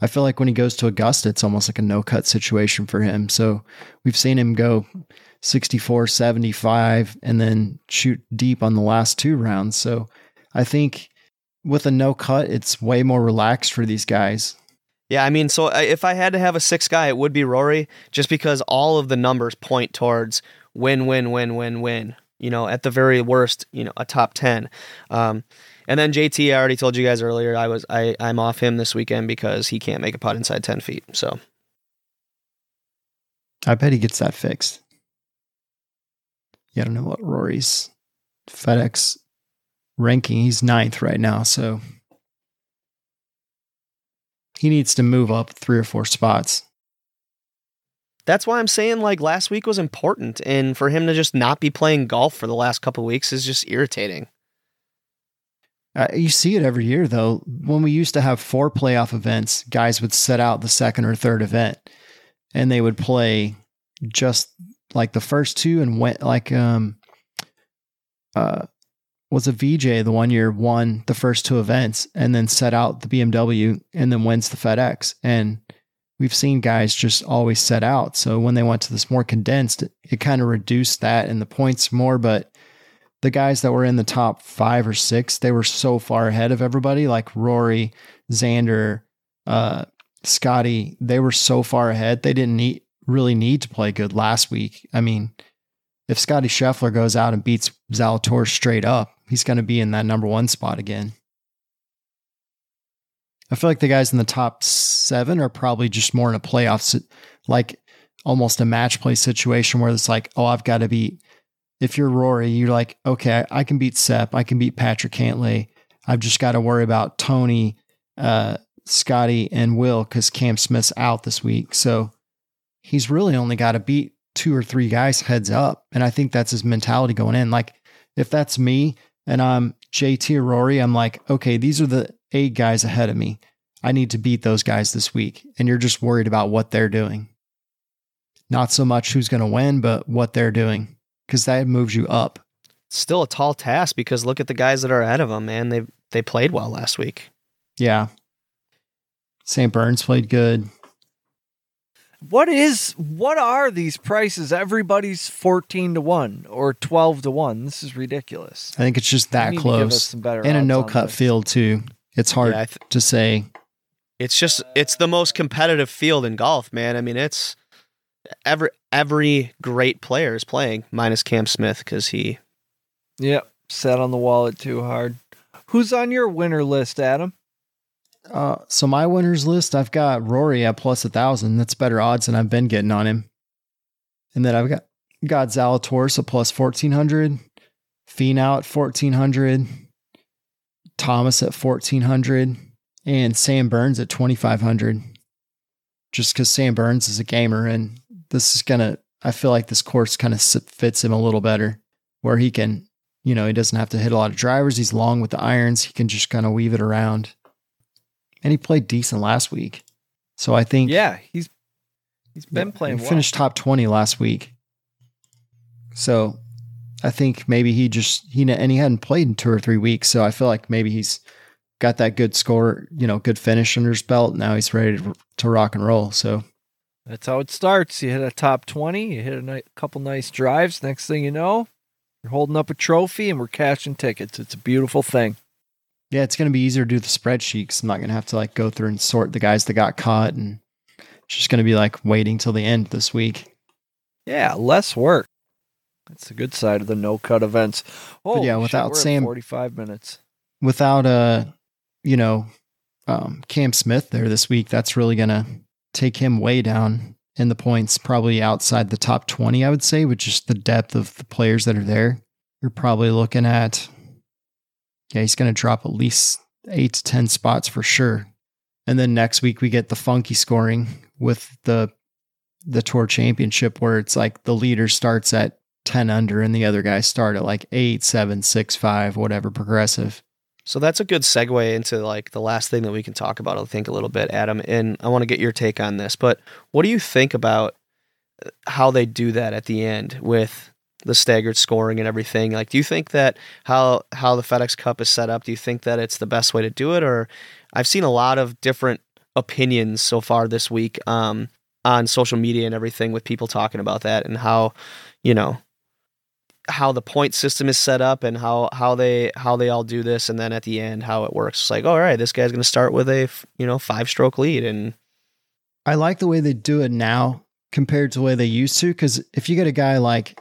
I feel like when he goes to Augusta, it's almost like a no cut situation for him. So we've seen him go 64, 75, and then shoot deep on the last two rounds. So I think with a no cut, it's way more relaxed for these guys. Yeah, I mean, so if I had to have a six guy, it would be Rory, just because all of the numbers point towards win, win, win, win, win you know, at the very worst, you know, a top 10. Um, and then JT, I already told you guys earlier, I was I I'm off him this weekend because he can't make a putt inside 10 feet. So I bet he gets that fixed. Yeah, I don't know what Rory's FedEx ranking. He's ninth right now, so he needs to move up three or four spots that's why I'm saying like last week was important, and for him to just not be playing golf for the last couple weeks is just irritating. Uh, you see it every year though. When we used to have four playoff events, guys would set out the second or third event, and they would play just like the first two and went like um uh was a VJ the one year won the first two events and then set out the BMW and then wins the FedEx and we've seen guys just always set out. So when they went to this more condensed, it, it kind of reduced that and the points more. But the guys that were in the top five or six, they were so far ahead of everybody, like Rory, Xander, uh, Scotty. They were so far ahead. They didn't need really need to play good last week. I mean, if Scotty Scheffler goes out and beats Zalatoris straight up, he's going to be in that number one spot again. I feel like the guys in the top seven are probably just more in a playoff, like almost a match play situation where it's like, oh, I've got to beat. If you're Rory, you're like, okay, I can beat Sepp, I can beat Patrick Cantlay. I've just got to worry about Tony, uh, Scotty, and Will because Cam Smith's out this week. So he's really only got to beat two or three guys heads up. And I think that's his mentality going in. Like, if that's me and I'm JT or Rory, I'm like, okay, these are the eight guys ahead of me. I need to beat those guys this week. And you're just worried about what they're doing. Not so much who's going to win, but what they're doing, because that moves you up. still a tall task because look at the guys that are ahead of them, man. They they played well last week. Yeah. St. Burns played good. What is what are these prices? Everybody's 14 to 1 or 12 to 1. This is ridiculous. I think it's just that close. and a no cut field too. It's hard yeah, th- to say. It's just it's the most competitive field in golf, man. I mean, it's every every great player is playing minus Cam Smith cuz he Yep, sat on the wallet too hard. Who's on your winner list, Adam? Uh, so my winners list, I've got Rory at plus a thousand. That's better odds than I've been getting on him. And then I've got got Zalatoris at plus fourteen hundred, Finau at fourteen hundred, Thomas at fourteen hundred, and Sam Burns at twenty five hundred. Just because Sam Burns is a gamer, and this is gonna, I feel like this course kind of fits him a little better, where he can, you know, he doesn't have to hit a lot of drivers. He's long with the irons. He can just kind of weave it around and he played decent last week. So I think yeah, he's he's been playing. He well. finished top twenty last week. So I think maybe he just he and he hadn't played in two or three weeks. So I feel like maybe he's got that good score, you know, good finish under his belt. Now he's ready to, to rock and roll. So that's how it starts. You hit a top twenty, you hit a ni- couple nice drives. Next thing you know, you're holding up a trophy, and we're cashing tickets. It's a beautiful thing. Yeah, it's going to be easier to do the spreadsheet because I'm not going to have to like go through and sort the guys that got caught, and it's just going to be like waiting till the end this week. Yeah, less work. That's the good side of the no cut events. Oh yeah, without shit, Sam, forty five minutes. Without uh, you know, um, Cam Smith there this week, that's really going to take him way down in the points, probably outside the top twenty. I would say, with just the depth of the players that are there. You're probably looking at yeah, he's going to drop at least eight to 10 spots for sure. And then next week we get the funky scoring with the the tour championship where it's like the leader starts at 10 under and the other guys start at like eight, seven, six, five, whatever progressive. So that's a good segue into like the last thing that we can talk about, I think, a little bit, Adam. And I want to get your take on this. But what do you think about uh, how they do that at the end with the staggered scoring and everything. Like, do you think that how how the FedEx Cup is set up? Do you think that it's the best way to do it? Or I've seen a lot of different opinions so far this week um, on social media and everything with people talking about that and how you know how the point system is set up and how how they how they all do this and then at the end how it works. It's like, all right, this guy's going to start with a you know five stroke lead and I like the way they do it now compared to the way they used to because if you get a guy like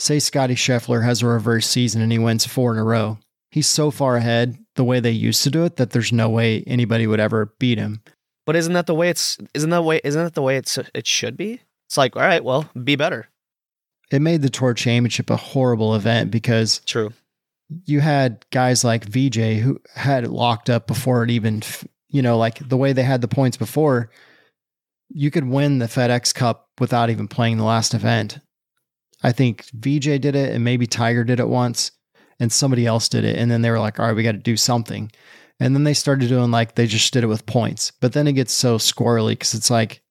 say Scotty Scheffler has a reverse season and he wins four in a row, he's so far ahead the way they used to do it that there's no way anybody would ever beat him. But isn't that the way it's isn't that way isn't that the way it's it should be? It's like, all right, well, be better. It made the tour championship a horrible event because true. You had guys like VJ who had it locked up before it even, you know, like the way they had the points before. You could win the FedEx Cup without even playing the last event. I think VJ did it and maybe Tiger did it once and somebody else did it. And then they were like, all right, we got to do something. And then they started doing like they just did it with points. But then it gets so squirrely because it's like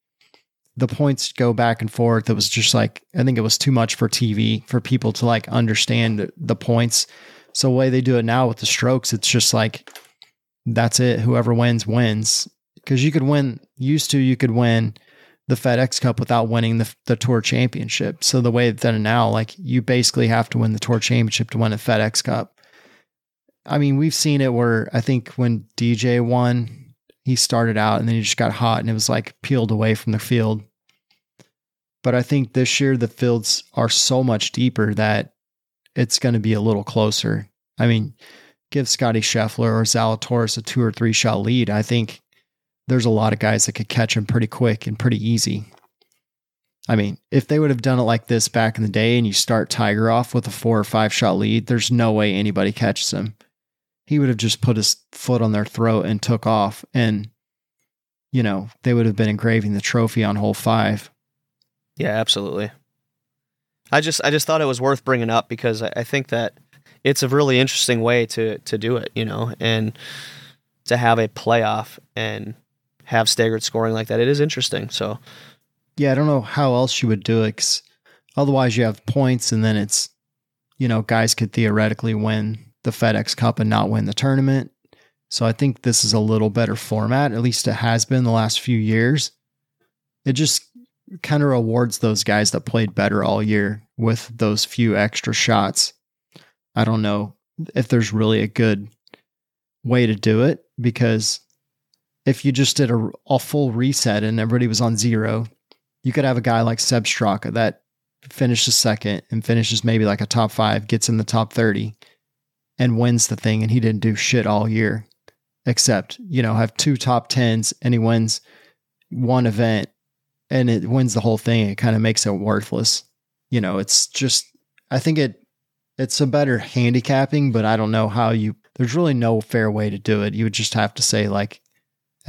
the points go back and forth. It was just like, I think it was too much for TV for people to like understand the points. So the way they do it now with the strokes, it's just like, that's it. Whoever wins, wins. Because you could win, used to, you could win the FedEx Cup without winning the, the Tour Championship. So the way done now, like you basically have to win the Tour Championship to win a FedEx Cup. I mean, we've seen it where I think when DJ won, he started out and then he just got hot and it was like peeled away from the field. But I think this year the fields are so much deeper that it's going to be a little closer. I mean, give Scotty Scheffler or Zalatoris a two or three shot lead. I think there's a lot of guys that could catch him pretty quick and pretty easy. I mean, if they would have done it like this back in the day and you start Tiger off with a four or five shot lead, there's no way anybody catches him. He would have just put his foot on their throat and took off, and, you know, they would have been engraving the trophy on hole five. Yeah, absolutely. I just I just thought it was worth bringing up because I, think that it's a really interesting way to to do it, you know, and to have a playoff and have staggered scoring like that. It is interesting. So, yeah, I don't know how else you would do it. Cause otherwise, you have points, and then it's, you know, guys could theoretically win the FedEx Cup and not win the tournament. So I think this is a little better format. At least it has been the last few years. It just kind of rewards those guys that played better all year with those few extra shots. I don't know if there's really a good way to do it because if you just did a, a full reset and everybody was on zero, you could have a guy like Sepp Straka that finishes second and finishes maybe like a top five, gets in the top 30. and wins the thing, and he didn't do shit all year, except you know have two top tens, and he wins one event, and it wins the whole thing. It kind of makes it worthless. You know, it's just I think it it's a better handicapping, but I don't know how you. There's really no fair way to do it. You would just have to say like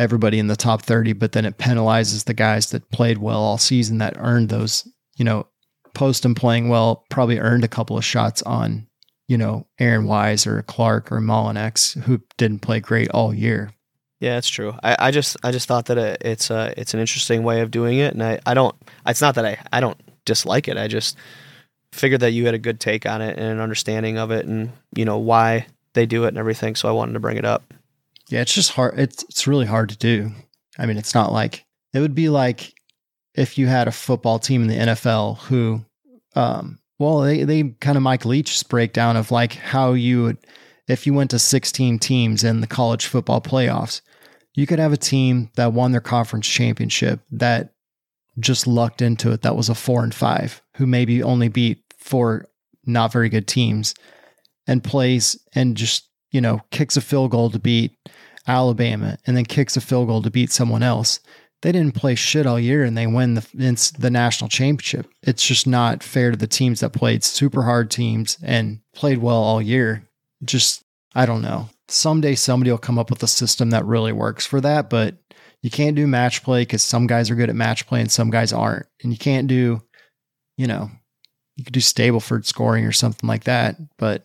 everybody in the top 30, but then it penalizes the guys that played well all season that earned those, you know, Poston playing well probably earned a couple of shots on, you know, Aaron Wise or Clark or Mullinax who didn't play great all year. Yeah, that's true. I, I just I just thought that it, it's a it's an interesting way of doing it, and I, I don't. It's not that I I don't dislike it. I just figured that you had a good take on it and an understanding of it, and you know why they do it and everything. So I wanted to bring it up. Yeah, it's just hard. It's it's really hard to do. I mean, it's not like it would be like if you had a football team in the NFL who, um, well, they they kind of Mike Leach's breakdown of like how you would if you went to 16 teams in the college football playoffs, you could have a team that won their conference championship that just lucked into it. That was a four and five who maybe only beat four not very good teams and plays and just you know kicks a field goal to beat Alabama and then kicks a field goal to beat someone else. They didn't play shit all year and they win the the national championship. It's just not fair to the teams that played super hard teams and played well all year. Just I don't know. Someday somebody will come up with a system that really works for that, but you can't do match play because some guys are good at match play and some guys aren't. And you can't do, you know, you could do Stableford scoring or something like that, but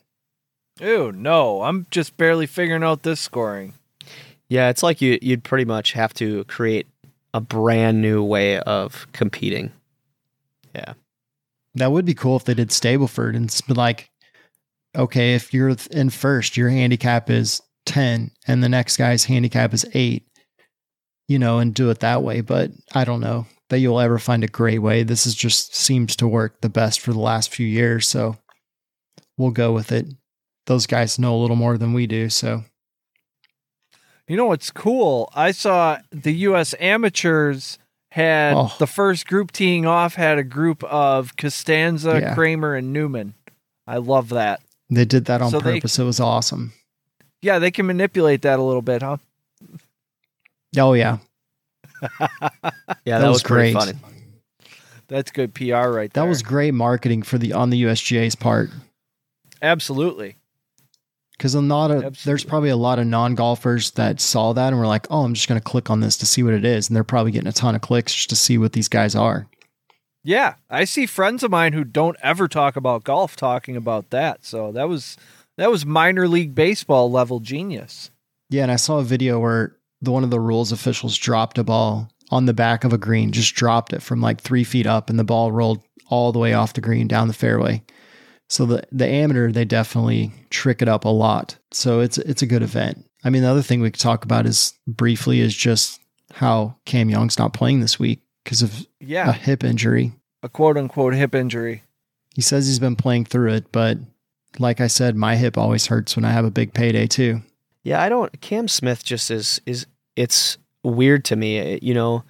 Ew, no. I'm just barely figuring out this scoring. Yeah, it's like you you'd pretty much have to create a brand new way of competing. Yeah. That would be cool if they did Stableford and be like, okay, if you're in first, your handicap is 10 and the next guy's handicap is eight, you know, and do it that way. But I don't know that you'll ever find a great way. This is just seems to work the best for the last few years. So we'll go with it. Those guys know a little more than we do. So you know what's cool? I saw the U.S. amateurs had oh. the first group teeing off had a group of Costanza, yeah. Kramer, and Newman. I love that. They did that on so purpose. They, it was awesome. Yeah, they can manipulate that a little bit, huh? Oh yeah. yeah, that, that was, was great. Funny. That's good PR right there. That was great marketing for the on the USGA's part. Absolutely because a lot of there's probably a lot of non golfers that saw that and were like, "Oh, I'm just going to click on this to see what it is," and they're probably getting a ton of clicks just to see what these guys are. Yeah, I see friends of mine who don't ever talk about golf talking about that. So that was that was minor league baseball level genius. Yeah, and I saw a video where the one of the rules officials dropped a ball on the back of a green, just dropped it from like three feet up, and the ball rolled all the way off the green down the fairway. So the the amateur they definitely trick it up a lot. So it's it's a good event. I mean, the other thing we could talk about is briefly is just how Cam Young's not playing this week because of yeah. a hip injury, a quote unquote hip injury. He says he's been playing through it, but like I said, my hip always hurts when I have a big payday too. Yeah, I don't. Cam Smith just is is it's weird to me. You know,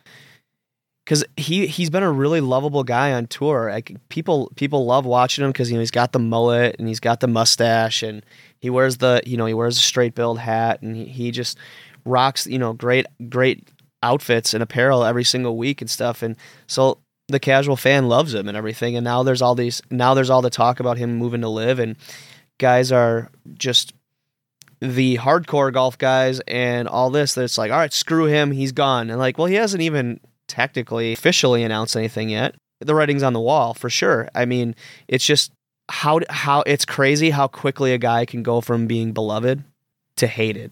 because he he's been a really lovable guy on tour. Like people people love watching him because you know he's got the mullet and he's got the mustache and he wears the you know he wears a straight billed hat and he, he just rocks you know great great outfits and apparel every single week and stuff. And so the casual fan loves him and everything. And now there's all these now there's all the talk about him moving to LIV and guys are just the hardcore golf guys and all this that's like all right screw him he's gone and like well he hasn't even technically officially announced anything yet. The writing's on the wall for sure. I mean, it's just how how it's crazy how quickly a guy can go from being beloved to hated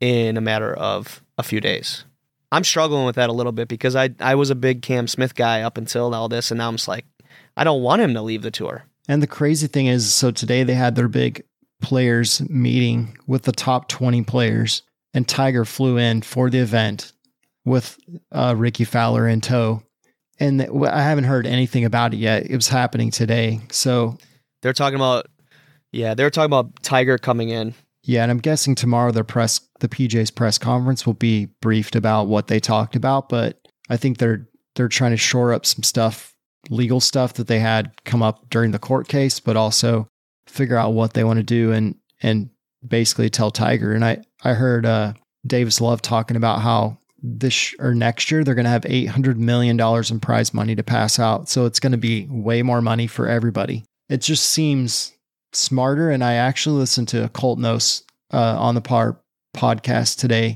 in a matter of a few days. I'm struggling with that a little bit because I I was a big Cam Smith guy up until all this, and now I'm just like, I don't want him to leave the tour. And the crazy thing is, so today they had their big players meeting with the top 20 players, and Tiger flew in for the event with uh, Rickie Fowler in tow. And I haven't heard anything about it yet. It was happening today. So they're talking about, yeah, they're talking about Tiger coming in. Yeah, and I'm guessing tomorrow their press, the PJ's press conference will be briefed about what they talked about. But I think they're they're trying to shore up some stuff, legal stuff that they had come up during the court case, but also figure out what they want to do and and basically tell Tiger. And I, I heard uh, Davis Love talking about how this or next year they're going to have $800 million in prize money to pass out. So it's going to be way more money for everybody. It just seems smarter. And I actually listened to Colt Knost uh, on the par podcast today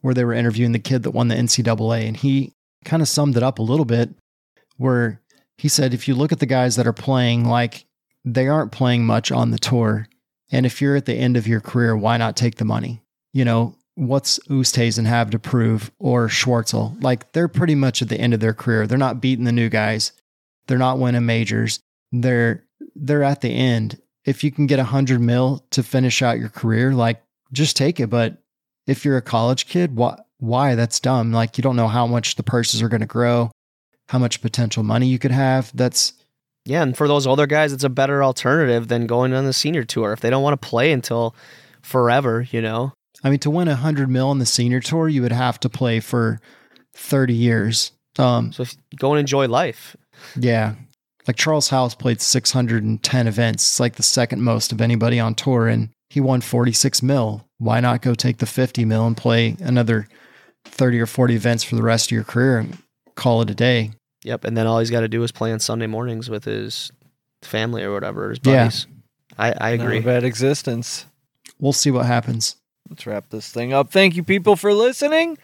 where they were interviewing the kid that won the NCAA. And he kind of summed it up a little bit where he said, if you look at the guys that are playing, like they aren't playing much on the tour. And if you're at the end of your career, why not take the money? You know, what's Oosthuizen have to prove or Schwartzel? Like they're pretty much at the end of their career. They're not beating the new guys. They're not winning majors. They're they're at the end. If you can get a hundred mil to finish out your career, like just take it. But if you're a college kid, why why? That's dumb. Like you don't know how much the purses are going to grow, how much potential money you could have. That's yeah, and for those older guys, it's a better alternative than going on the senior tour if they don't want to play until forever. You know, I mean, to win a hundred mil on the senior tour, you would have to play for thirty years. Um, so go and enjoy life. Yeah, like Charles Howell played six hundred and ten events. It's like the second most of anybody on tour, and he won forty six mil. Why not go take the fifty mil and play another thirty or forty events for the rest of your career and call it a day? Yep, and then all he's got to do is play on Sunday mornings with his family or whatever, his buddies. Yeah. I, I agree. Not a bad existence. We'll see what happens. Let's wrap this thing up. Thank you, people, for listening.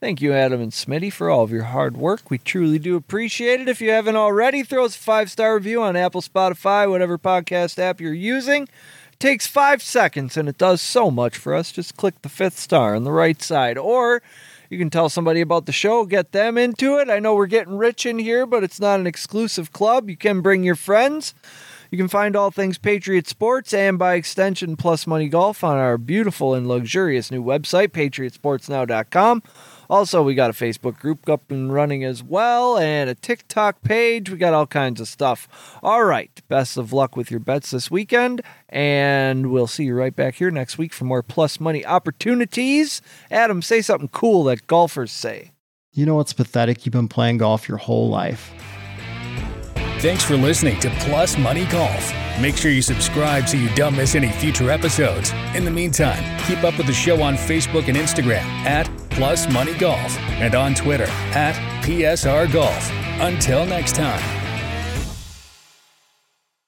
Thank you, Adam and Smitty, for all of your hard work. We truly do appreciate it. If you haven't already, throw us a five star review on Apple, Spotify, whatever podcast app you're using. It takes five seconds and it does so much for us. Just click the fifth star on the right side. Or you can tell somebody about the show, get them into it. I know we're getting rich in here, but it's not an exclusive club. You can bring your friends. You can find all things Patriot Sports and by extension Plus Money Golf on our beautiful and luxurious new website, patriotsportsnow.com. Also, we got a Facebook group up and running as well and a TikTok page. We got all kinds of stuff. All right. Best of luck with your bets this weekend. And we'll see you right back here next week for more plus money opportunities. Adam, say something cool that golfers say. You know what's pathetic? You've been playing golf your whole life. Thanks for listening to Plus Money Golf. Make sure you subscribe so you don't miss any future episodes. In the meantime, keep up with the show on Facebook and Instagram at Plus Money Golf and on Twitter at PSR Golf. Until next time.